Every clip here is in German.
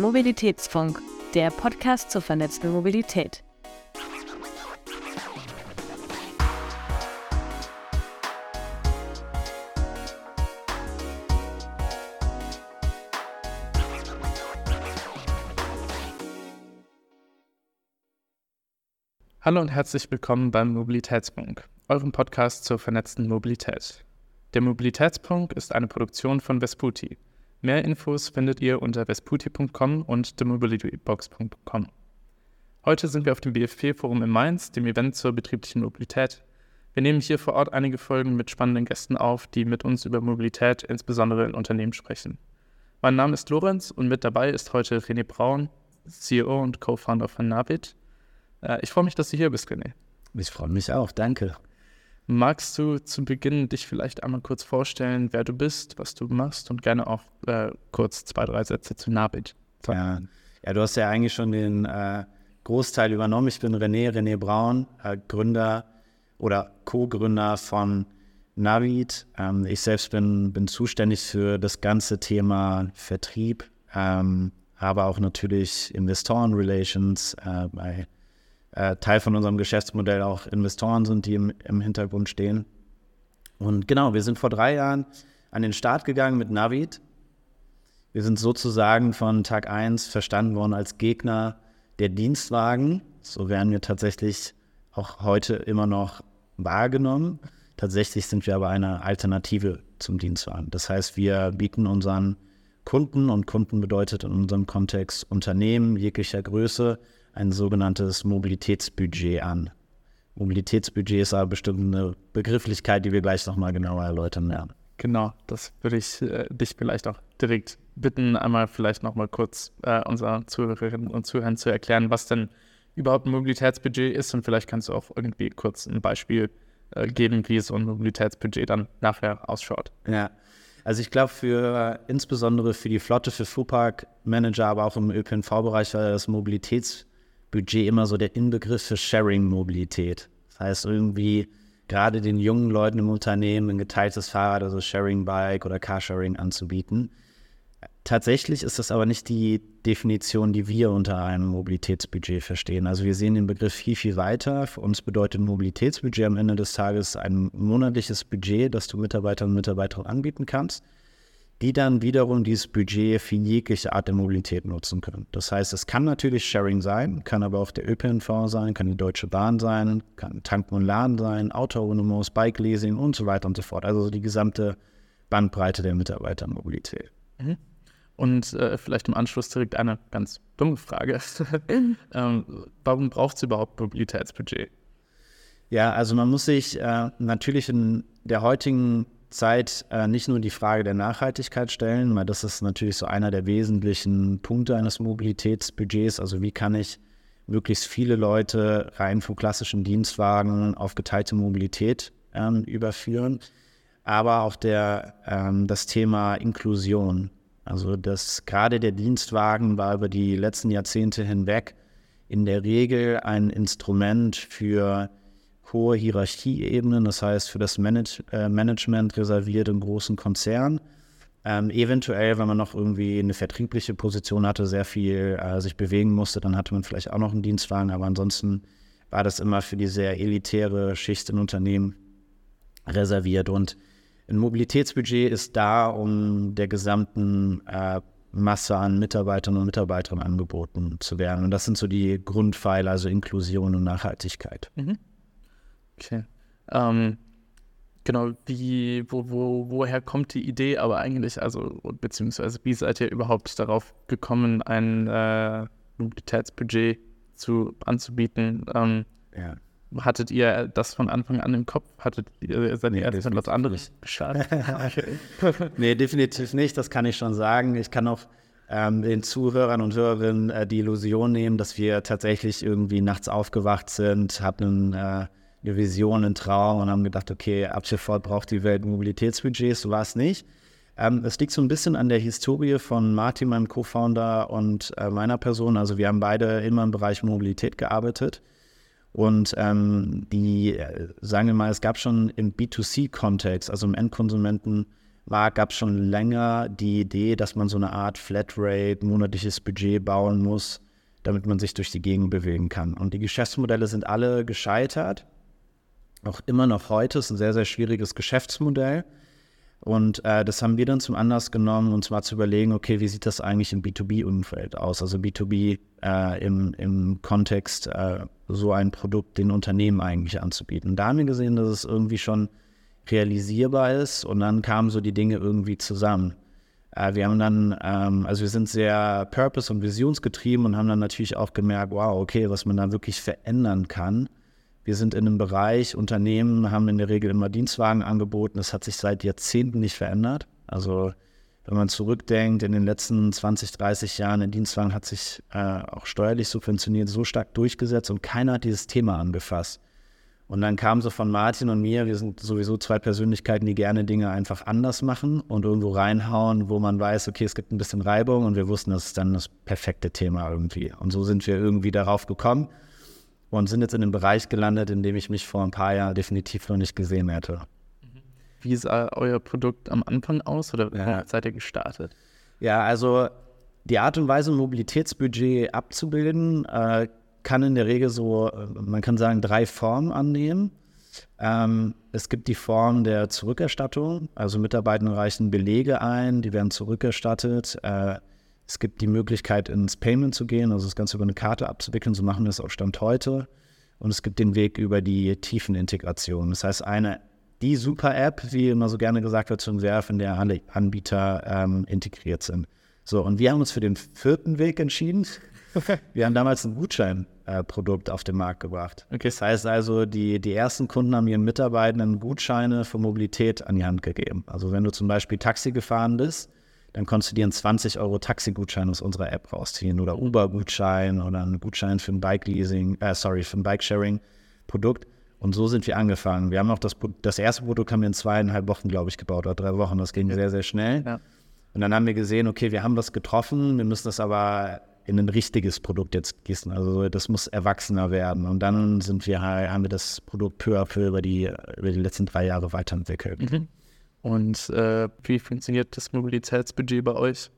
Mobilitätsfunk, der Podcast zur vernetzten Mobilität. Hallo und herzlich willkommen beim Mobilitätspunkt, eurem Podcast zur vernetzten Mobilität. Der Mobilitätspunkt ist eine Produktion von Vesputi. Mehr Infos findet ihr unter vesputi.com und themobilitybox.com. Heute sind wir auf dem BFP-Forum in Mainz, dem Event zur betrieblichen Mobilität. Wir nehmen hier vor Ort einige Folgen mit spannenden Gästen auf, die mit uns über Mobilität, insbesondere in Unternehmen, sprechen. Mein Name ist Lorenz und mit dabei ist heute René Braun, CEO und Co-Founder von Navid. Äh, ich freue mich, dass du hier bist, René. Ich freue mich auch, danke. Magst du zu Beginn dich vielleicht einmal kurz vorstellen, wer du bist, was du machst und gerne auch äh, kurz zwei, drei Sätze zu Nabit? Ja, ja, du hast ja eigentlich schon den äh, Großteil übernommen. Ich bin René, René Braun, äh, Gründer oder Co-Gründer von Navid. Ähm, ich selbst bin, bin zuständig für das ganze Thema Vertrieb, ähm, aber auch natürlich Investoren-Relations äh, bei äh, Teil von unserem Geschäftsmodell auch Investoren sind, die im, im Hintergrund stehen. Und genau, wir sind vor drei Jahren an den Start gegangen mit Navid. Wir sind sozusagen von Tag 1 verstanden worden als Gegner der Dienstwagen. So werden wir tatsächlich auch heute immer noch wahrgenommen. Tatsächlich sind wir aber eine Alternative zum Dienstwagen. Das heißt, wir bieten unseren Kunden, und Kunden bedeutet in unserem Kontext Unternehmen jeglicher Größe, ein sogenanntes Mobilitätsbudget an. Mobilitätsbudget ist aber bestimmt eine Begrifflichkeit, die wir gleich nochmal genauer erläutern werden. Genau, das würde ich äh, dich vielleicht auch direkt bitten, einmal vielleicht nochmal kurz äh, unseren Zuhörerinnen und Zuhörern zu erklären, was denn überhaupt ein Mobilitätsbudget ist und vielleicht kannst du auch irgendwie kurz ein Beispiel äh, geben, wie so ein Mobilitätsbudget dann nachher ausschaut. Ja, also ich glaube für insbesondere für die Flotte, für Fuhrpark-Manager, aber auch im ÖPNV-Bereich war das Mobilitätsbudget Budget immer so der Inbegriff für Sharing-Mobilität. Das heißt, irgendwie gerade den jungen Leuten im Unternehmen ein geteiltes Fahrrad, also Sharing-Bike oder Carsharing anzubieten. Tatsächlich ist das aber nicht die Definition, die wir unter einem Mobilitätsbudget verstehen. Also wir sehen den Begriff viel, viel weiter. Für uns bedeutet Mobilitätsbudget am Ende des Tages ein monatliches Budget, das du Mitarbeiterinnen und Mitarbeitern anbieten kannst die dann wiederum dieses Budget für jegliche Art der Mobilität nutzen können. Das heißt, es kann natürlich Sharing sein, kann aber auch der ÖPNV sein, kann die Deutsche Bahn sein, kann Tanken und Laden sein, Autonomos, Bike-Leasing und so weiter und so fort. Also die gesamte Bandbreite der Mitarbeitermobilität. Mhm. Und äh, vielleicht im Anschluss direkt eine ganz dumme Frage. ähm, warum braucht es überhaupt Mobilitätsbudget? Ja, also man muss sich äh, natürlich in der heutigen Zeit äh, nicht nur die Frage der Nachhaltigkeit stellen, weil das ist natürlich so einer der wesentlichen Punkte eines Mobilitätsbudgets. Also wie kann ich möglichst viele Leute rein vom klassischen Dienstwagen auf geteilte Mobilität ähm, überführen, aber auch der, ähm, das Thema Inklusion. Also das gerade der Dienstwagen war über die letzten Jahrzehnte hinweg in der Regel ein Instrument für hohe Hierarchieebenen, das heißt für das Manage, äh, Management reserviert in großen Konzernen. Ähm, eventuell, wenn man noch irgendwie eine vertriebliche Position hatte, sehr viel äh, sich bewegen musste, dann hatte man vielleicht auch noch einen Dienstwagen, aber ansonsten war das immer für die sehr elitäre Schicht in Unternehmen reserviert. Und ein Mobilitätsbudget ist da, um der gesamten äh, Masse an Mitarbeitern und Mitarbeitern angeboten zu werden. Und das sind so die Grundpfeiler, also Inklusion und Nachhaltigkeit. Mhm. Okay. Ähm, genau, wie, wo, wo, woher kommt die Idee aber eigentlich, also beziehungsweise wie seid ihr überhaupt darauf gekommen, ein äh, Mobilitätsbudget zu, anzubieten? Ähm, ja. Hattet ihr das von Anfang an im Kopf? Hattet ihr, seid ihr nee, erst was anderes geschadet? nee, definitiv nicht, das kann ich schon sagen. Ich kann auch ähm, den Zuhörern und Hörerinnen äh, die Illusion nehmen, dass wir tatsächlich irgendwie nachts aufgewacht sind, hatten äh, eine Vision, einen Traum und haben gedacht, okay, ab sofort braucht die Welt Mobilitätsbudgets. So war es nicht. Ähm, es liegt so ein bisschen an der Historie von Martin, meinem Co-Founder, und äh, meiner Person. Also wir haben beide immer im Bereich Mobilität gearbeitet. Und ähm, die, äh, sagen wir mal, es gab schon im B2C-Kontext, also im Endkonsumentenmarkt, Markt gab es schon länger die Idee, dass man so eine Art Flatrate, monatliches Budget bauen muss, damit man sich durch die Gegend bewegen kann. Und die Geschäftsmodelle sind alle gescheitert. Auch immer noch heute ist ein sehr, sehr schwieriges Geschäftsmodell. Und äh, das haben wir dann zum Anlass genommen, uns mal zu überlegen, okay, wie sieht das eigentlich im B2B-Umfeld aus? Also B2B äh, im, im Kontext, äh, so ein Produkt den Unternehmen eigentlich anzubieten. Da haben wir gesehen, dass es irgendwie schon realisierbar ist und dann kamen so die Dinge irgendwie zusammen. Äh, wir haben dann, ähm, also wir sind sehr purpose- und visionsgetrieben und haben dann natürlich auch gemerkt, wow, okay, was man da wirklich verändern kann. Wir sind in einem Bereich, Unternehmen haben in der Regel immer Dienstwagen angeboten. Das hat sich seit Jahrzehnten nicht verändert. Also wenn man zurückdenkt, in den letzten 20, 30 Jahren, der Dienstwagen hat sich äh, auch steuerlich subventioniert so stark durchgesetzt und keiner hat dieses Thema angefasst. Und dann kam so von Martin und mir, wir sind sowieso zwei Persönlichkeiten, die gerne Dinge einfach anders machen und irgendwo reinhauen, wo man weiß, okay, es gibt ein bisschen Reibung und wir wussten, das ist dann das perfekte Thema irgendwie. Und so sind wir irgendwie darauf gekommen und sind jetzt in einem Bereich gelandet, in dem ich mich vor ein paar Jahren definitiv noch nicht gesehen hätte. Wie sah euer Produkt am Anfang aus oder ja. seid ihr gestartet? Ja, also die Art und Weise, ein Mobilitätsbudget abzubilden, äh, kann in der Regel so, äh, man kann sagen, drei Formen annehmen. Ähm, es gibt die Form der Zurückerstattung, also Mitarbeiter reichen Belege ein, die werden zurückerstattet. Äh, es gibt die Möglichkeit, ins Payment zu gehen, also das Ganze über eine Karte abzuwickeln, so machen wir es auch Stand heute. Und es gibt den Weg über die Tiefenintegration. Das heißt, eine, die Super-App, wie immer so gerne gesagt wird, zu entwerfen, in der alle Anbieter ähm, integriert sind. So, und wir haben uns für den vierten Weg entschieden. Wir haben damals ein Gutscheinprodukt äh, auf den Markt gebracht. Okay. Das heißt also, die, die ersten Kunden haben ihren Mitarbeitenden Gutscheine für Mobilität an die Hand gegeben. Also wenn du zum Beispiel Taxi gefahren bist, dann konntest du dir einen 20 Euro Taxi-Gutschein aus unserer App rausziehen oder Uber-Gutschein oder einen Gutschein für ein Bike-Leasing, äh, sorry, für ein Bike-Sharing-Produkt. Und so sind wir angefangen. Wir haben auch das, das erste Produkt haben wir in zweieinhalb Wochen, glaube ich, gebaut oder drei Wochen. Das ging sehr, sehr schnell. Ja. Und dann haben wir gesehen, okay, wir haben das getroffen, wir müssen das aber in ein richtiges Produkt jetzt gießen. Also das muss erwachsener werden. Und dann sind wir, haben wir das Produkt peu à peu über die, über die letzten drei Jahre weiterentwickelt. Mhm. Und äh, wie funktioniert das Mobilitätsbudget bei euch?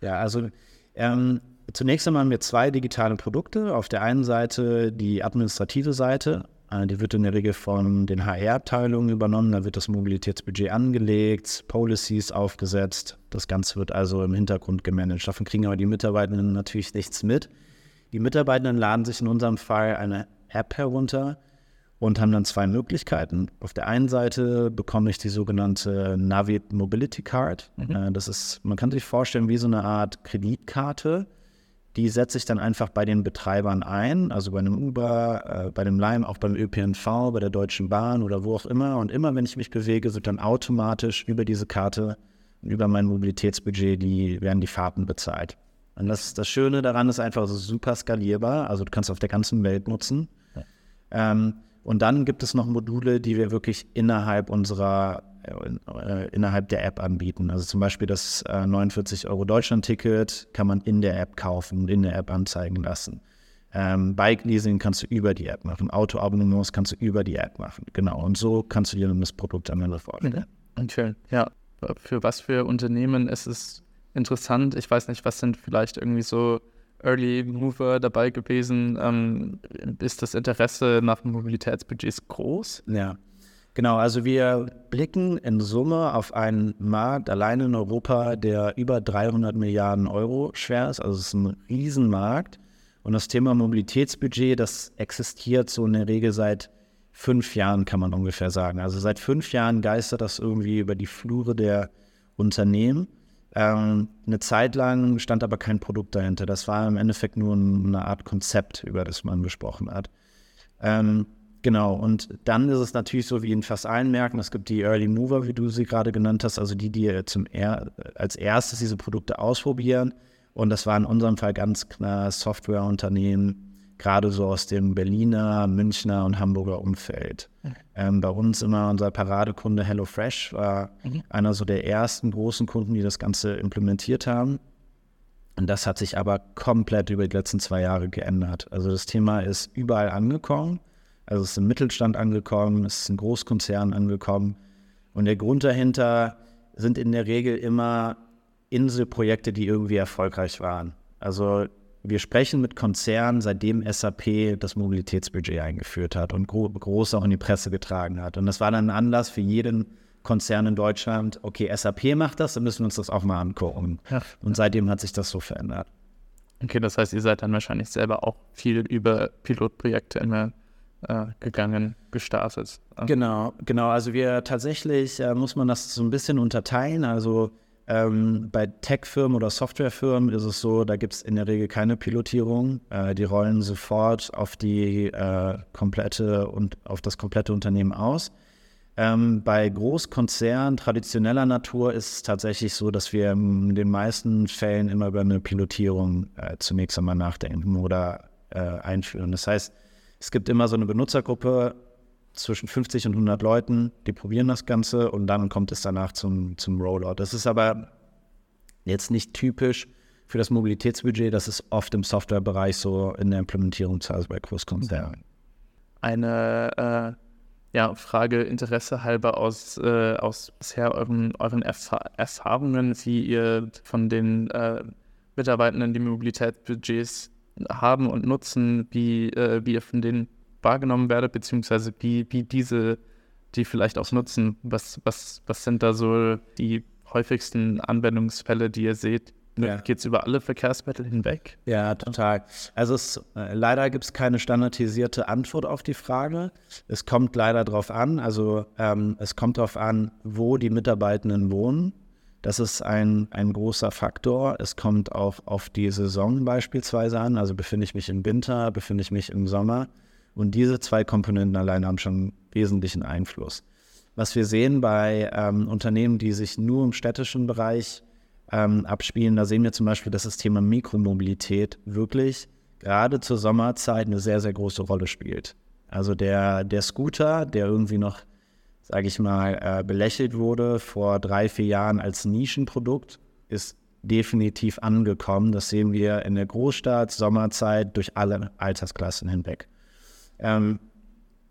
Ja, also ähm, zunächst einmal haben wir zwei digitale Produkte. Auf der einen Seite die administrative Seite, äh, die wird in der Regel von den HR-Abteilungen übernommen. Da wird das Mobilitätsbudget angelegt, Policies aufgesetzt. Das Ganze wird also im Hintergrund gemanagt. Davon kriegen aber die Mitarbeitenden natürlich nichts mit. Die Mitarbeitenden laden sich in unserem Fall eine App herunter und haben dann zwei Möglichkeiten. Auf der einen Seite bekomme ich die sogenannte Navit Mobility Card. Mhm. Äh, das ist, man kann sich vorstellen, wie so eine Art Kreditkarte die setze ich dann einfach bei den Betreibern ein, also bei einem Uber, äh, bei dem Lime, auch beim ÖPNV, bei der Deutschen Bahn oder wo auch immer. Und immer, wenn ich mich bewege, wird dann automatisch über diese Karte, über mein Mobilitätsbudget, die werden die Fahrten bezahlt. Und das, das Schöne daran ist einfach, es ist super skalierbar. Also du kannst auf der ganzen Welt nutzen. Ja. Ähm, und dann gibt es noch Module, die wir wirklich innerhalb unserer äh, innerhalb der App anbieten. Also zum Beispiel das äh, 49 Euro Deutschland-Ticket kann man in der App kaufen und in der App anzeigen lassen. Ähm, Bike-Leasing kannst du über die App machen. Auto-Abonnements kannst du über die App machen. Genau. Und so kannst du dir dann das Produkt am Ende vorstellen. Okay. Ja. Für was für Unternehmen ist es interessant? Ich weiß nicht, was sind vielleicht irgendwie so Early Mover dabei gewesen? Ähm, ist das Interesse nach Mobilitätsbudgets groß? Ja. Genau, also wir blicken in Summe auf einen Markt allein in Europa, der über 300 Milliarden Euro schwer ist. Also es ist ein Riesenmarkt. Und das Thema Mobilitätsbudget, das existiert so in der Regel seit fünf Jahren, kann man ungefähr sagen. Also seit fünf Jahren geistert das irgendwie über die Flure der Unternehmen. Ähm, eine Zeit lang stand aber kein Produkt dahinter. Das war im Endeffekt nur eine Art Konzept, über das man gesprochen hat. Ähm, Genau, und dann ist es natürlich so wie in fast allen Märkten, es gibt die Early Mover, wie du sie gerade genannt hast, also die, die zum er als erstes diese Produkte ausprobieren. Und das war in unserem Fall ganz klar Softwareunternehmen, gerade so aus dem Berliner, Münchner und Hamburger Umfeld. Mhm. Ähm, bei uns immer unser Paradekunde HelloFresh war mhm. einer so der ersten großen Kunden, die das Ganze implementiert haben. Und das hat sich aber komplett über die letzten zwei Jahre geändert. Also das Thema ist überall angekommen. Also es ist im Mittelstand angekommen, es ist ein Großkonzern angekommen. Und der Grund dahinter sind in der Regel immer Inselprojekte, die irgendwie erfolgreich waren. Also wir sprechen mit Konzernen, seitdem SAP das Mobilitätsbudget eingeführt hat und gro groß auch in die Presse getragen hat. Und das war dann ein Anlass für jeden Konzern in Deutschland, okay, SAP macht das, dann müssen wir uns das auch mal angucken. Ja. Und seitdem hat sich das so verändert. Okay, das heißt, ihr seid dann wahrscheinlich selber auch viel über Pilotprojekte immer äh, gegangen, gestartet. Genau, genau. Also wir tatsächlich äh, muss man das so ein bisschen unterteilen. Also ähm, bei Tech-Firmen oder Softwarefirmen ist es so, da gibt es in der Regel keine Pilotierung. Äh, die rollen sofort auf die äh, komplette und auf das komplette Unternehmen aus. Ähm, bei Großkonzernen traditioneller Natur ist es tatsächlich so, dass wir in den meisten Fällen immer über eine Pilotierung äh, zunächst einmal nachdenken oder äh, einführen. Das heißt, es gibt immer so eine Benutzergruppe zwischen 50 und 100 Leuten, die probieren das Ganze und dann kommt es danach zum, zum Rollout. Das ist aber jetzt nicht typisch für das Mobilitätsbudget, das ist oft im Softwarebereich so in der Implementierung, also bei Großkonzernen. Eine äh ja, Frage Interesse halber aus, äh, aus bisher euren, euren Erfa Erfahrungen, wie ihr von den äh, Mitarbeitenden die Mobilitätsbudgets haben und nutzen, wie, äh, wie ihr von denen wahrgenommen werdet, beziehungsweise wie, wie diese die vielleicht auch nutzen. Was, was, was sind da so die häufigsten Anwendungsfälle, die ihr seht? Ja. Geht es über alle Verkehrsmittel hinweg? Ja, total. Also es, äh, leider gibt es keine standardisierte Antwort auf die Frage. Es kommt leider darauf an, also ähm, es kommt darauf an, wo die Mitarbeitenden wohnen. Das ist ein, ein großer Faktor. Es kommt auch auf die Saison beispielsweise an. Also befinde ich mich im Winter, befinde ich mich im Sommer. Und diese zwei Komponenten allein haben schon wesentlichen Einfluss. Was wir sehen bei ähm, Unternehmen, die sich nur im städtischen Bereich ähm, abspielen. Da sehen wir zum Beispiel, dass das Thema Mikromobilität wirklich gerade zur Sommerzeit eine sehr, sehr große Rolle spielt. Also der, der Scooter, der irgendwie noch, sage ich mal, äh, belächelt wurde vor drei, vier Jahren als Nischenprodukt, ist definitiv angekommen. Das sehen wir in der Großstadt, Sommerzeit, durch alle Altersklassen hinweg. Ähm,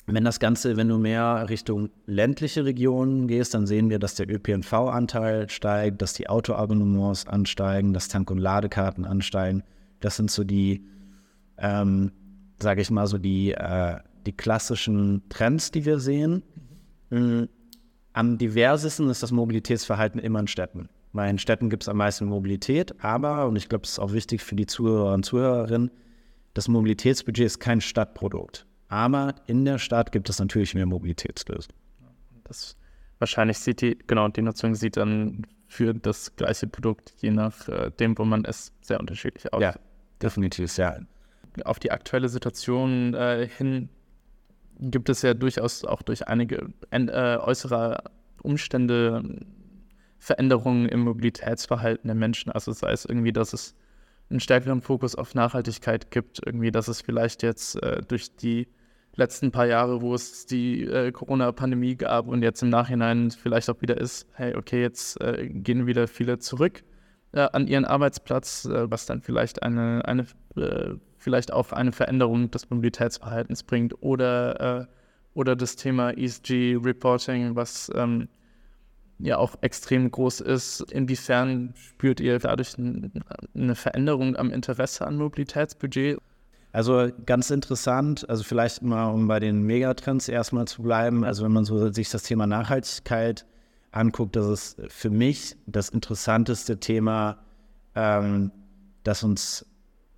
wenn das Ganze, wenn du mehr Richtung ländliche Regionen gehst, dann sehen wir, dass der ÖPNV-Anteil steigt, dass die Autoabonnements ansteigen, dass Tank- und Ladekarten ansteigen. Das sind so die, ähm, sage ich mal, so die, äh, die klassischen Trends, die wir sehen. Mhm. Am diversesten ist das Mobilitätsverhalten immer in Städten. Weil in Städten gibt es am meisten Mobilität, aber, und ich glaube, es ist auch wichtig für die Zuhörer und Zuhörerinnen, das Mobilitätsbudget ist kein Stadtprodukt. Aber in der Stadt gibt es natürlich mehr Mobilitätslösungen. Das wahrscheinlich sieht die, genau, die Nutzung sieht dann für das gleiche Produkt, je nach äh, wo man es sehr unterschiedlich aus. Ja, definitiv, ja. Auf die aktuelle Situation äh, hin gibt es ja durchaus auch durch einige äh, äußere Umstände Veränderungen im Mobilitätsverhalten der Menschen. Also sei es irgendwie, dass es einen stärkeren Fokus auf Nachhaltigkeit gibt, irgendwie, dass es vielleicht jetzt äh, durch die letzten paar Jahre, wo es die äh, Corona-Pandemie gab und jetzt im Nachhinein vielleicht auch wieder ist, hey, okay, jetzt äh, gehen wieder viele zurück äh, an ihren Arbeitsplatz, äh, was dann vielleicht eine, eine äh, vielleicht auch eine Veränderung des Mobilitätsverhaltens bringt oder, äh, oder das Thema ESG-Reporting, was ähm, ja auch extrem groß ist. Inwiefern spürt ihr dadurch eine Veränderung am Interesse an Mobilitätsbudget? Also ganz interessant, also vielleicht mal, um bei den Megatrends erstmal zu bleiben, also wenn man so sich das Thema Nachhaltigkeit anguckt, das ist für mich das interessanteste Thema, ähm, das uns,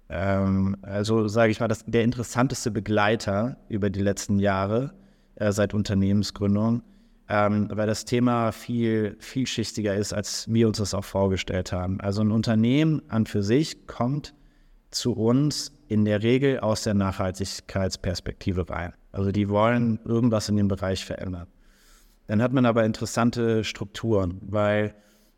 ähm, also sage ich mal, das, der interessanteste Begleiter über die letzten Jahre äh, seit Unternehmensgründung, ähm, weil das Thema viel vielschichtiger ist, als wir uns das auch vorgestellt haben. Also ein Unternehmen an für sich kommt zu uns in der Regel aus der Nachhaltigkeitsperspektive rein. Also die wollen irgendwas in dem Bereich verändern. Dann hat man aber interessante Strukturen, weil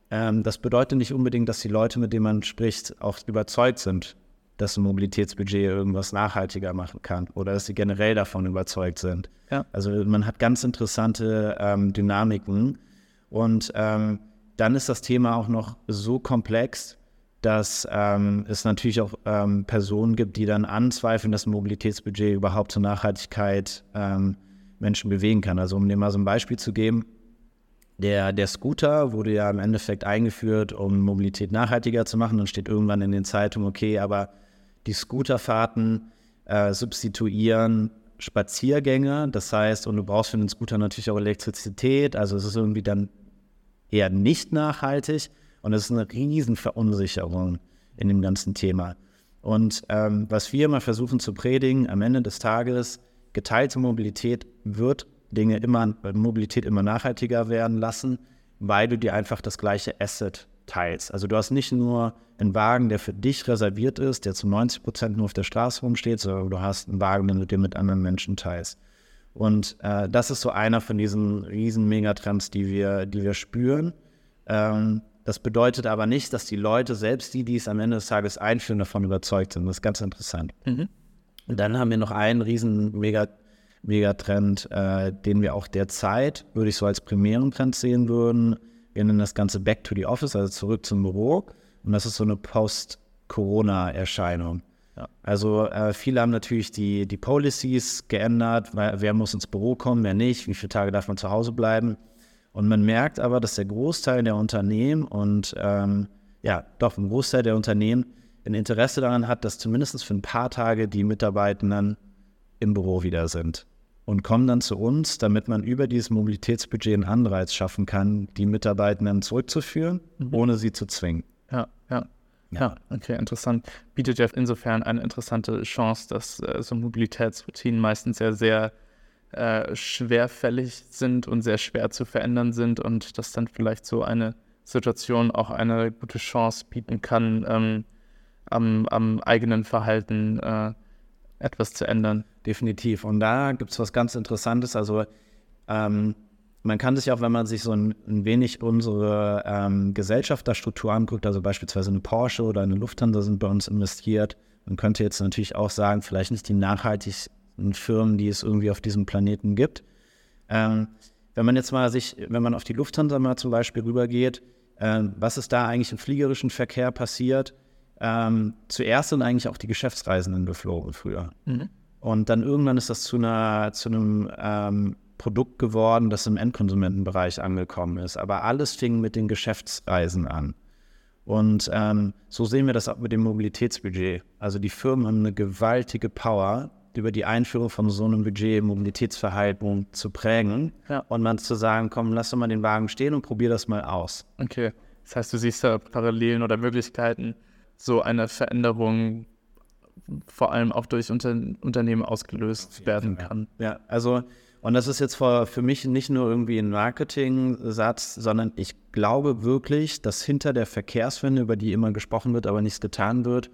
ähm, das bedeutet nicht unbedingt, dass die Leute, mit denen man spricht, auch überzeugt sind, dass ein Mobilitätsbudget irgendwas nachhaltiger machen kann oder dass sie generell davon überzeugt sind. Ja. Also man hat ganz interessante ähm, Dynamiken und ähm, dann ist das Thema auch noch so komplex, dass ähm, es natürlich auch ähm, Personen gibt, die dann anzweifeln, dass ein Mobilitätsbudget überhaupt zur Nachhaltigkeit ähm, Menschen bewegen kann. Also um dir mal so ein Beispiel zu geben, Der, der Scooter wurde ja im Endeffekt eingeführt, um Mobilität nachhaltiger zu machen. Dann steht irgendwann in den Zeitungen, okay, aber die Scooterfahrten äh, substituieren Spaziergänge. Das heißt, und du brauchst für den Scooter natürlich auch Elektrizität. Also es ist irgendwie dann eher nicht nachhaltig. Und es ist eine riesen Verunsicherung in dem ganzen Thema. Und ähm, was wir immer versuchen zu predigen, am Ende des Tages, geteilte Mobilität wird Dinge immer, Mobilität immer nachhaltiger werden lassen, weil du dir einfach das gleiche Asset teilst. Also du hast nicht nur einen Wagen, der für dich reserviert ist, der zu 90 Prozent nur auf der Straße rumsteht, sondern du hast einen Wagen, den du dir mit anderen Menschen teilst. Und äh, das ist so einer von diesen riesen Megatrends, die wir, die wir spüren. Ähm, das bedeutet aber nicht, dass die Leute, selbst die, die es am Ende des Tages einführen, davon überzeugt sind. Das ist ganz interessant. Mhm. Und dann haben wir noch einen riesen Mega, Megatrend, äh, den wir auch derzeit, würde ich so als primären Trend sehen würden. Wir nennen das Ganze Back to the Office, also zurück zum Büro. Und das ist so eine Post-Corona-Erscheinung. Ja. Also äh, viele haben natürlich die, die Policies geändert, weil, wer muss ins Büro kommen, wer nicht, wie viele Tage darf man zu Hause bleiben. Und man merkt aber, dass der Großteil der Unternehmen und ähm, ja, doch ein Großteil der Unternehmen ein Interesse daran hat, dass zumindest für ein paar Tage die Mitarbeitenden im Büro wieder sind und kommen dann zu uns, damit man über dieses Mobilitätsbudget einen Anreiz schaffen kann, die Mitarbeitenden zurückzuführen, mhm. ohne sie zu zwingen. Ja, ja. Ja, okay, interessant. Bietet ja insofern eine interessante Chance, dass äh, so Mobilitätsroutinen meistens ja sehr äh, schwerfällig sind und sehr schwer zu verändern sind und dass dann vielleicht so eine Situation auch eine gute Chance bieten kann, ähm, am, am, eigenen Verhalten äh, etwas zu ändern. Definitiv. Und da gibt es was ganz Interessantes. Also ähm, man kann sich auch, wenn man sich so ein, ein wenig unsere ähm, Gesellschafterstruktur anguckt, also beispielsweise eine Porsche oder eine Lufthansa sind bei uns investiert, man könnte jetzt natürlich auch sagen, vielleicht nicht die nachhaltig Firmen, die es irgendwie auf diesem Planeten gibt. Ähm, wenn man jetzt mal sich, wenn man auf die Lufthansa mal zum Beispiel rübergeht, äh, was ist da eigentlich im fliegerischen Verkehr passiert? Ähm, zuerst sind eigentlich auch die Geschäftsreisenden geflogen früher. Mhm. Und dann irgendwann ist das zu, einer, zu einem ähm, Produkt geworden, das im Endkonsumentenbereich angekommen ist. Aber alles fing mit den Geschäftsreisen an. Und ähm, so sehen wir das auch mit dem Mobilitätsbudget. Also die Firmen haben eine gewaltige Power, über die Einführung von so einem Budget Mobilitätsverhalten zu prägen ja. und man zu sagen, komm, lass doch mal den Wagen stehen und probier das mal aus. Okay, das heißt, du siehst da Parallelen oder Möglichkeiten, so eine Veränderung vor allem auch durch Unter Unternehmen ausgelöst werden kann. Ja, also und das ist jetzt für, für mich nicht nur irgendwie ein Marketing-Satz, sondern ich glaube wirklich, dass hinter der Verkehrswende, über die immer gesprochen wird, aber nichts getan wird,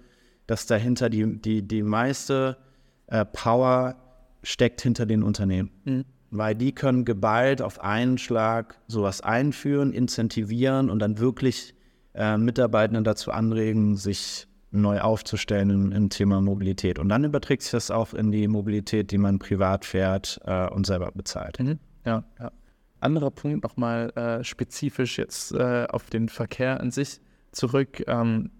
dass dahinter die, die, die meiste äh, Power steckt hinter den Unternehmen. Mhm. Weil die können geballt auf einen Schlag sowas einführen, incentivieren und dann wirklich äh, Mitarbeitenden dazu anregen, sich neu aufzustellen im, im, Thema Mobilität. Und dann überträgt sich das auch in die Mobilität, die man privat fährt äh, und selber bezahlt. Mhm. Ja, ja. Anderer Punkt nochmal äh, spezifisch jetzt äh, auf den Verkehr an sich zurück. Ähm,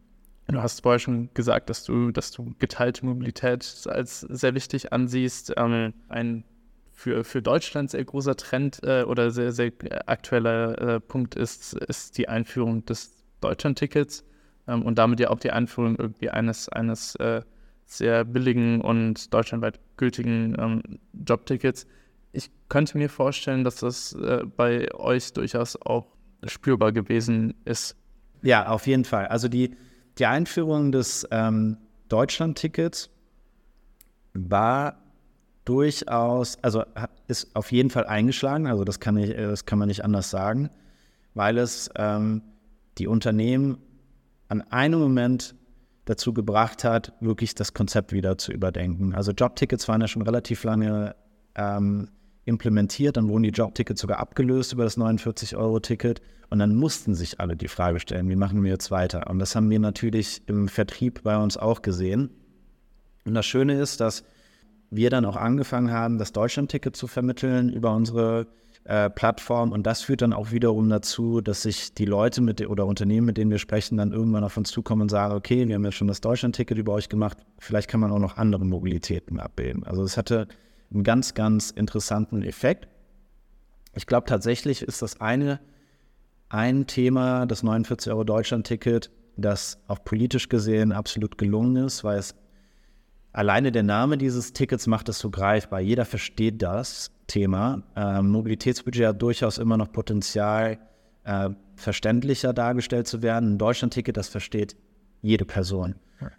Du hast vorher schon gesagt, dass du, dass du geteilte Mobilität als sehr wichtig ansiehst. Ähm, ein für, für Deutschland sehr großer Trend äh, oder sehr, sehr aktueller äh, Punkt ist, ist die Einführung des Deutschlandtickets ähm, und damit ja auch die Einführung irgendwie eines, eines äh, sehr billigen und deutschlandweit gültigen ähm, Jobtickets. Ich könnte mir vorstellen, dass das äh, bei euch durchaus auch spürbar gewesen ist. Ja, auf jeden Fall. Also die die Einführung des ähm, Deutschland-Tickets war durchaus, also ist auf jeden Fall eingeschlagen, also das kann, ich, das kann man nicht anders sagen, weil es ähm, die Unternehmen an einem Moment dazu gebracht hat, wirklich das Konzept wieder zu überdenken. Also Jobtickets waren ja schon relativ lange ähm, implementiert, dann wurden die Jobtickets sogar abgelöst über das 49-Euro-Ticket und dann mussten sich alle die Frage stellen, wie machen wir jetzt weiter? Und das haben wir natürlich im Vertrieb bei uns auch gesehen. Und das Schöne ist, dass wir dann auch angefangen haben, das Deutschland-Ticket zu vermitteln über unsere äh, Plattform. Und das führt dann auch wiederum dazu, dass sich die Leute mit oder Unternehmen, mit denen wir sprechen, dann irgendwann auf uns zukommen und sagen, okay, wir haben jetzt schon das Deutschland-Ticket über euch gemacht, vielleicht kann man auch noch andere Mobilitäten abbilden. Also es hatte einen ganz, ganz interessanten Effekt. Ich glaube tatsächlich ist das eine ein Thema, das 49 Euro Deutschland-Ticket, das auch politisch gesehen absolut gelungen ist, weil es alleine der Name dieses Tickets macht es so greifbar. Jeder versteht das Thema. Ähm, Mobilitätsbudget hat durchaus immer noch Potenzial, äh, verständlicher dargestellt zu werden. Ein Deutschland-Ticket, das versteht jede Person.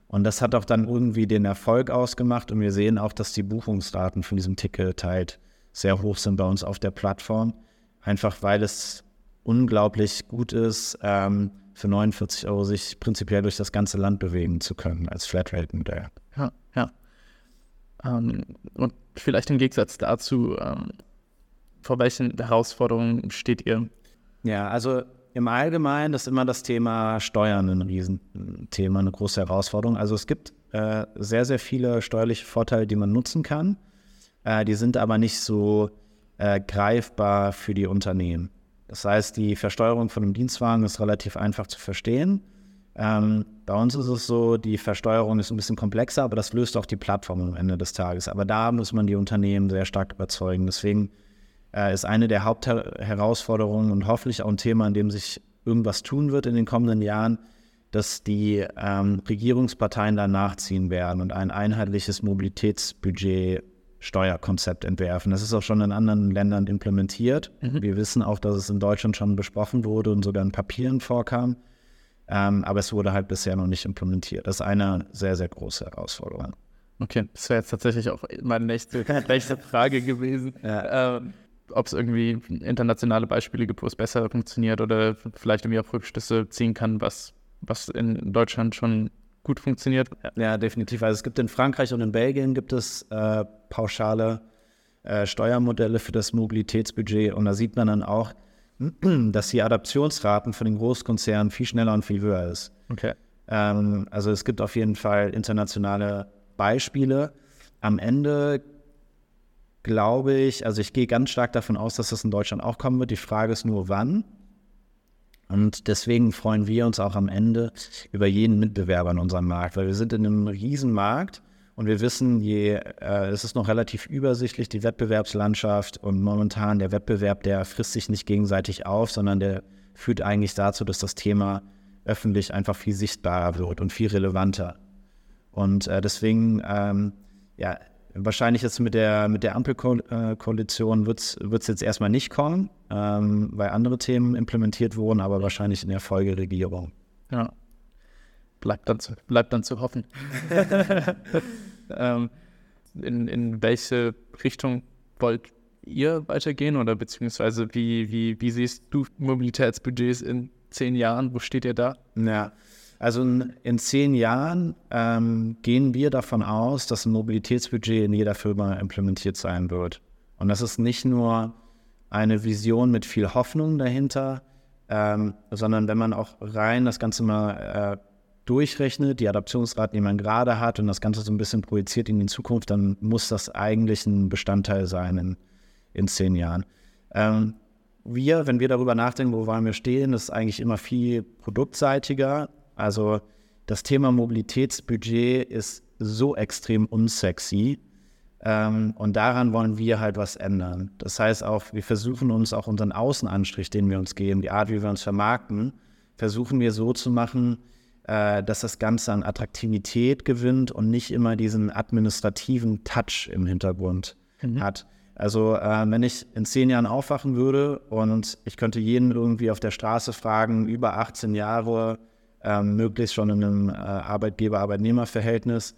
Und das hat auch dann irgendwie den Erfolg ausgemacht. Und wir sehen auch, dass die Buchungsraten von diesem Ticket halt sehr hoch sind bei uns auf der Plattform. Einfach weil es unglaublich gut ist, ähm, für 49 Euro sich prinzipiell durch das ganze Land bewegen zu können als Flatrate-Modell. Ja, ja. Ähm, und vielleicht im Gegensatz dazu, ähm, vor welchen Herausforderungen steht ihr? Ja, also im Allgemeinen ist immer das Thema Steuern ein Riesenthema, eine große Herausforderung. Also es gibt äh, sehr, sehr viele steuerliche Vorteile, die man nutzen kann. Äh, die sind aber nicht so äh, greifbar für die Unternehmen. Das heißt, die Versteuerung von einem Dienstwagen ist relativ einfach zu verstehen. Ähm, bei uns ist es so, die Versteuerung ist ein bisschen komplexer, aber das löst auch die Plattform am Ende des Tages. Aber da muss man die Unternehmen sehr stark überzeugen. Deswegen äh, ist eine der Hauptherausforderungen und hoffentlich auch ein Thema, an dem sich irgendwas tun wird in den kommenden Jahren, dass die ähm, Regierungsparteien da nachziehen werden und ein einheitliches Mobilitätsbudget Steuerkonzept entwerfen. Das ist auch schon in anderen Ländern implementiert. Mhm. Wir wissen auch, dass es in Deutschland schon besprochen wurde und sogar in Papieren vorkam. Ähm, aber es wurde halt bisher noch nicht implementiert. Das ist eine sehr, sehr große Herausforderung. Okay, das wäre jetzt tatsächlich auch meine nächste, nächste Frage gewesen. Ja. Ähm, ob es irgendwie internationale Beispiele gibt, wo es besser funktioniert oder vielleicht irgendwie auch Rückschlüsse ziehen kann, was, was in Deutschland schon gut funktioniert. Ja, definitiv. Also es gibt in Frankreich und in Belgien gibt es äh, pauschale äh, Steuermodelle für das Mobilitätsbudget und da sieht man dann auch, dass die Adaptionsraten von den Großkonzernen viel schneller und viel höher ist. Okay. Ähm, also es gibt auf jeden Fall internationale Beispiele. Am Ende glaube ich, also ich gehe ganz stark davon aus, dass das in Deutschland auch kommen wird. Die Frage ist nur, wann. Und deswegen freuen wir uns auch am Ende über jeden Mitbewerber in unserem Markt, weil wir sind in einem Riesenmarkt und wir wissen, je, äh, es ist noch relativ übersichtlich, die Wettbewerbslandschaft und momentan der Wettbewerb, der frisst sich nicht gegenseitig auf, sondern der führt eigentlich dazu, dass das Thema öffentlich einfach viel sichtbarer wird und viel relevanter. Und äh, deswegen, ähm, ja, Wahrscheinlich jetzt mit der, mit der Ampelkoalition wird es jetzt erstmal nicht kommen, ähm, weil andere Themen implementiert wurden, aber wahrscheinlich in der Folgeregierung. Ja. Bleibt dann zu, bleibt dann zu hoffen. ähm, in, in welche Richtung wollt ihr weitergehen oder beziehungsweise wie, wie, wie siehst du Mobilitätsbudgets in zehn Jahren? Wo steht ihr da? Ja, also in, in zehn Jahren ähm, gehen wir davon aus, dass ein Mobilitätsbudget in jeder Firma implementiert sein wird. Und das ist nicht nur eine Vision mit viel Hoffnung dahinter, ähm, sondern wenn man auch rein das Ganze mal äh, durchrechnet, die Adaptionsraten, die man gerade hat und das Ganze so ein bisschen projiziert in die Zukunft, dann muss das eigentlich ein Bestandteil sein in, in zehn Jahren. Ähm, wir, wenn wir darüber nachdenken, wo wollen wir stehen, ist eigentlich immer viel produktseitiger. Also das Thema Mobilitätsbudget ist so extrem unsexy. Ähm, und daran wollen wir halt was ändern. Das heißt auch, wir versuchen uns auch unseren Außenanstrich, den wir uns geben, die Art, wie wir uns vermarkten, versuchen wir so zu machen, äh, dass das Ganze an Attraktivität gewinnt und nicht immer diesen administrativen Touch im Hintergrund mhm. hat. Also äh, wenn ich in zehn Jahren aufwachen würde und ich könnte jeden irgendwie auf der Straße fragen, über 18 Jahre, ähm, möglichst schon in einem äh, Arbeitgeber-Arbeitnehmer-Verhältnis.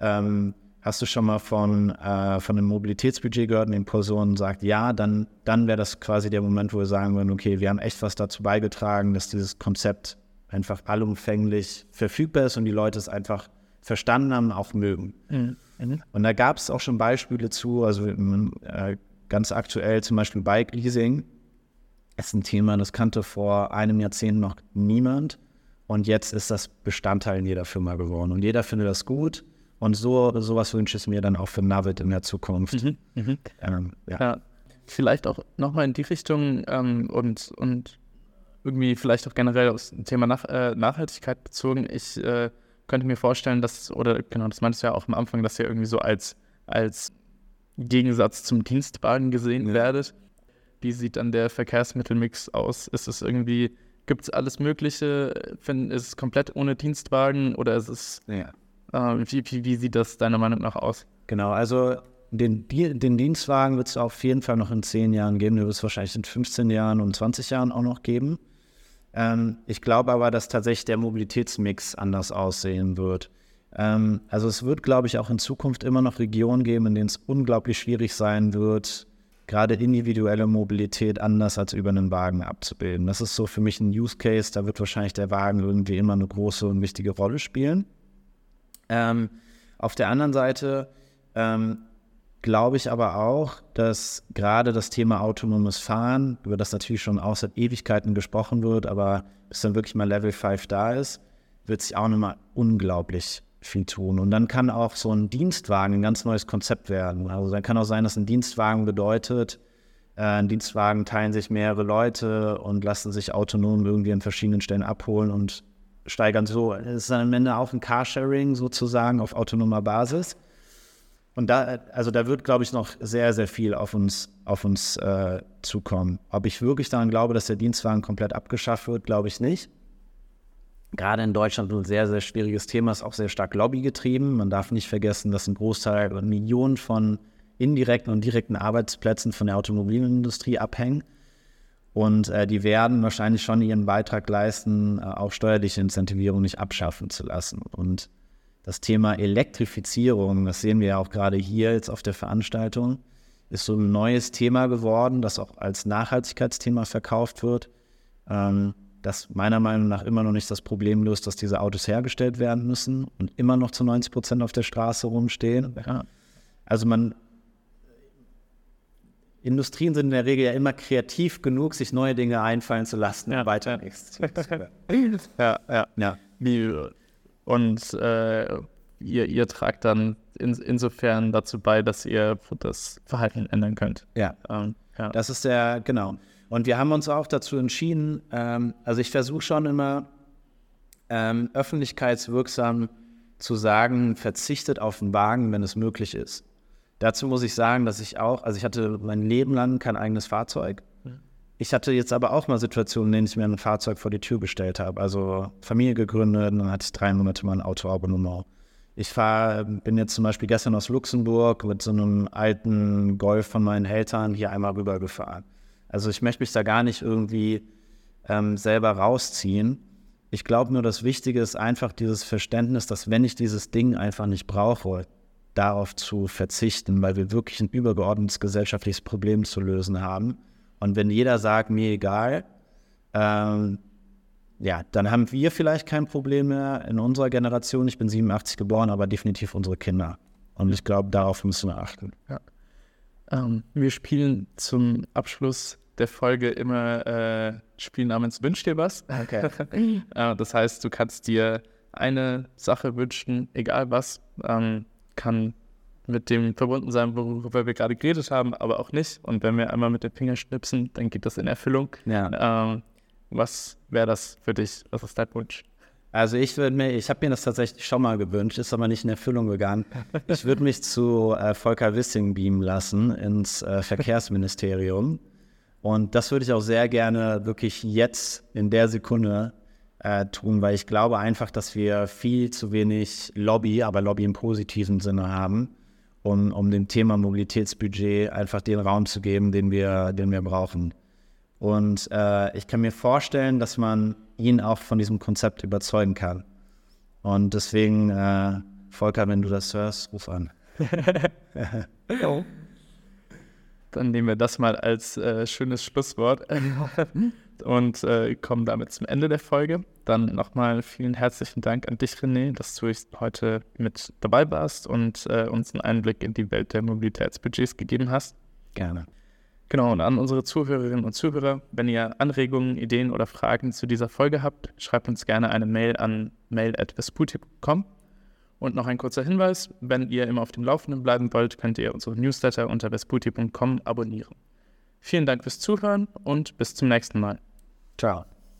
Ähm, hast du schon mal von, äh, von einem Mobilitätsbudget gehört und die Person sagt ja, dann, dann wäre das quasi der Moment, wo wir sagen würden, okay, wir haben echt was dazu beigetragen, dass dieses Konzept einfach allumfänglich verfügbar ist und die Leute es einfach verstanden haben, auch mögen. Mhm. Mhm. Und da gab es auch schon Beispiele zu, also äh, ganz aktuell zum Beispiel Bike Leasing. ist ein Thema, das kannte vor einem Jahrzehnt noch niemand. Und jetzt ist das Bestandteil in jeder Firma geworden. Und jeder findet das gut. Und so sowas wünsche ich mir dann auch für Navid in der Zukunft. Mhm, mh. ähm, ja. ja. Vielleicht auch nochmal in die Richtung ähm, und, und irgendwie vielleicht auch generell aus dem Thema Nach äh, Nachhaltigkeit bezogen. Ich äh, könnte mir vorstellen, dass, oder genau, das meintest du ja auch am Anfang, dass ihr irgendwie so als, als Gegensatz zum Dienstwagen gesehen ja. werdet. wie sieht dann der Verkehrsmittelmix aus? Ist es irgendwie, gibt es alles Mögliche? Find, ist es komplett ohne Dienstwagen oder ist es, Ja. äh, wie, wie, wie sieht das deiner Meinung nach aus? Genau, also den, den Dienstwagen wird es auf jeden Fall noch in 10 Jahren geben. Den wird es wahrscheinlich in 15 Jahren und 20 Jahren auch noch geben. Ähm, ich glaube aber, dass tatsächlich der Mobilitätsmix anders aussehen wird. Ähm, also es wird, glaube ich, auch in Zukunft immer noch Regionen geben, in denen es unglaublich schwierig sein wird, gerade individuelle Mobilität anders als über einen Wagen abzubilden. Das ist so für mich ein Use Case, da wird wahrscheinlich der Wagen irgendwie immer eine große und wichtige Rolle spielen. Ähm, auf der anderen Seite ähm, glaube ich aber auch, dass gerade das Thema autonomes Fahren, über das natürlich schon auch seit Ewigkeiten gesprochen wird, aber bis dann wirklich mal Level 5 da ist, wird sich auch nochmal unglaublich viel tun. Und dann kann auch so ein Dienstwagen ein ganz neues Konzept werden. Also dann kann auch sein, dass ein Dienstwagen bedeutet, äh, ein Dienstwagen teilen sich mehrere Leute und lassen sich autonom irgendwie an verschiedenen Stellen abholen und steigern so. Es ist dann am Ende auch ein Carsharing sozusagen auf autonomer Basis. Und da, also da wird, glaube ich, noch sehr, sehr viel auf uns, auf uns äh, zukommen. Ob ich wirklich daran glaube, dass der Dienstwagen komplett abgeschafft wird, glaube ich nicht. Gerade in Deutschland ein sehr, sehr schwieriges Thema, ist auch sehr stark lobbygetrieben. Man darf nicht vergessen, dass ein Großteil Millionen von indirekten und direkten Arbeitsplätzen von der Automobilindustrie abhängen. Und äh, die werden wahrscheinlich schon ihren Beitrag leisten, äh, auch steuerliche Incentivierung nicht abschaffen zu lassen. Und das Thema Elektrifizierung, das sehen wir ja auch gerade hier jetzt auf der Veranstaltung, ist so ein neues Thema geworden, das auch als Nachhaltigkeitsthema verkauft wird, ähm, das meiner Meinung nach immer noch nicht das Problem löst, dass diese Autos hergestellt werden müssen und immer noch zu 90 Prozent auf der Straße rumstehen. Ja. Also man Industrien sind in der Regel ja immer kreativ genug, sich neue Dinge einfallen zu lassen, Ja, weiter nichts. Ja, ja. Ja. Und äh, ihr, ihr tragt dann in, insofern dazu bei, dass ihr das Verhalten ändern könnt. ja. Ähm, ja. Das ist der, genau. Und wir haben uns auch dazu entschieden, ähm, also ich versuche schon immer ähm, öffentlichkeitswirksam zu sagen, verzichtet auf den Wagen, wenn es möglich ist. Dazu muss ich sagen, dass ich auch, also ich hatte mein Leben lang kein eigenes Fahrzeug. Ich hatte jetzt aber auch mal Situationen, in denen ich mir ein Fahrzeug vor die Tür gestellt habe. Also Familie gegründet, dann hatte ich drei Monate mal ein Autoabonnement. Ich fahr, bin jetzt zum Beispiel gestern aus Luxemburg mit so einem alten Golf von meinen Eltern hier einmal rübergefahren. Also ich möchte mich da gar nicht irgendwie ähm, selber rausziehen. Ich glaube nur, das Wichtige ist einfach dieses Verständnis, dass wenn ich dieses Ding einfach nicht brauche, darauf zu verzichten, weil wir wirklich ein übergeordnetes gesellschaftliches Problem zu lösen haben. Und wenn jeder sagt, mir egal, ähm, ja, dann haben wir vielleicht kein Problem mehr in unserer Generation. Ich bin 87 geboren, aber definitiv unsere Kinder. Und ich glaube, darauf müssen wir achten. Ähm, wir spielen zum Abschluss der Folge immer äh, Spiel namens Wünsch dir was. Okay. äh, das heißt, du kannst dir eine Sache wünschen, egal was, ähm, kann mit dem verbunden sein, worüber wir gerade geredet haben, aber auch nicht. Und wenn wir einmal mit den Fingern schnipsen, dann geht das in Erfüllung. Ja. Ähm, was wäre das für dich? Was ist dein Wunsch? Also ich würde mir, ich habe mir das tatsächlich schon mal gewünscht, ist aber nicht in Erfüllung gegangen. Ich würde mich zu äh, Volker Wissing beamen lassen ins äh, Verkehrsministerium. Und das würde ich auch sehr gerne wirklich jetzt in der Sekunde äh, tun, weil ich glaube einfach, dass wir viel zu wenig Lobby, aber Lobby im positiven Sinne haben, um, um dem Thema Mobilitätsbudget einfach den Raum zu geben, den wir, den wir brauchen. Und äh, ich kann mir vorstellen, dass man ihn auch von diesem Konzept überzeugen kann. Und deswegen, äh, Volker, wenn du das hörst, ruf an. Dann nehmen wir das mal als äh, schönes Schlusswort und äh, kommen damit zum Ende der Folge. Dann nochmal vielen herzlichen Dank an dich, René, dass du heute mit dabei warst und äh, uns einen Einblick in die Welt der Mobilitätsbudgets gegeben hast. Gerne. Genau, und an unsere Zuhörerinnen und Zuhörer, wenn ihr Anregungen, Ideen oder Fragen zu dieser Folge habt, schreibt uns gerne eine Mail an mail.vesputi.com. Und noch ein kurzer Hinweis, wenn ihr immer auf dem Laufenden bleiben wollt, könnt ihr unsere Newsletter unter vesputi.com abonnieren. Vielen Dank fürs Zuhören und bis zum nächsten Mal. Ciao.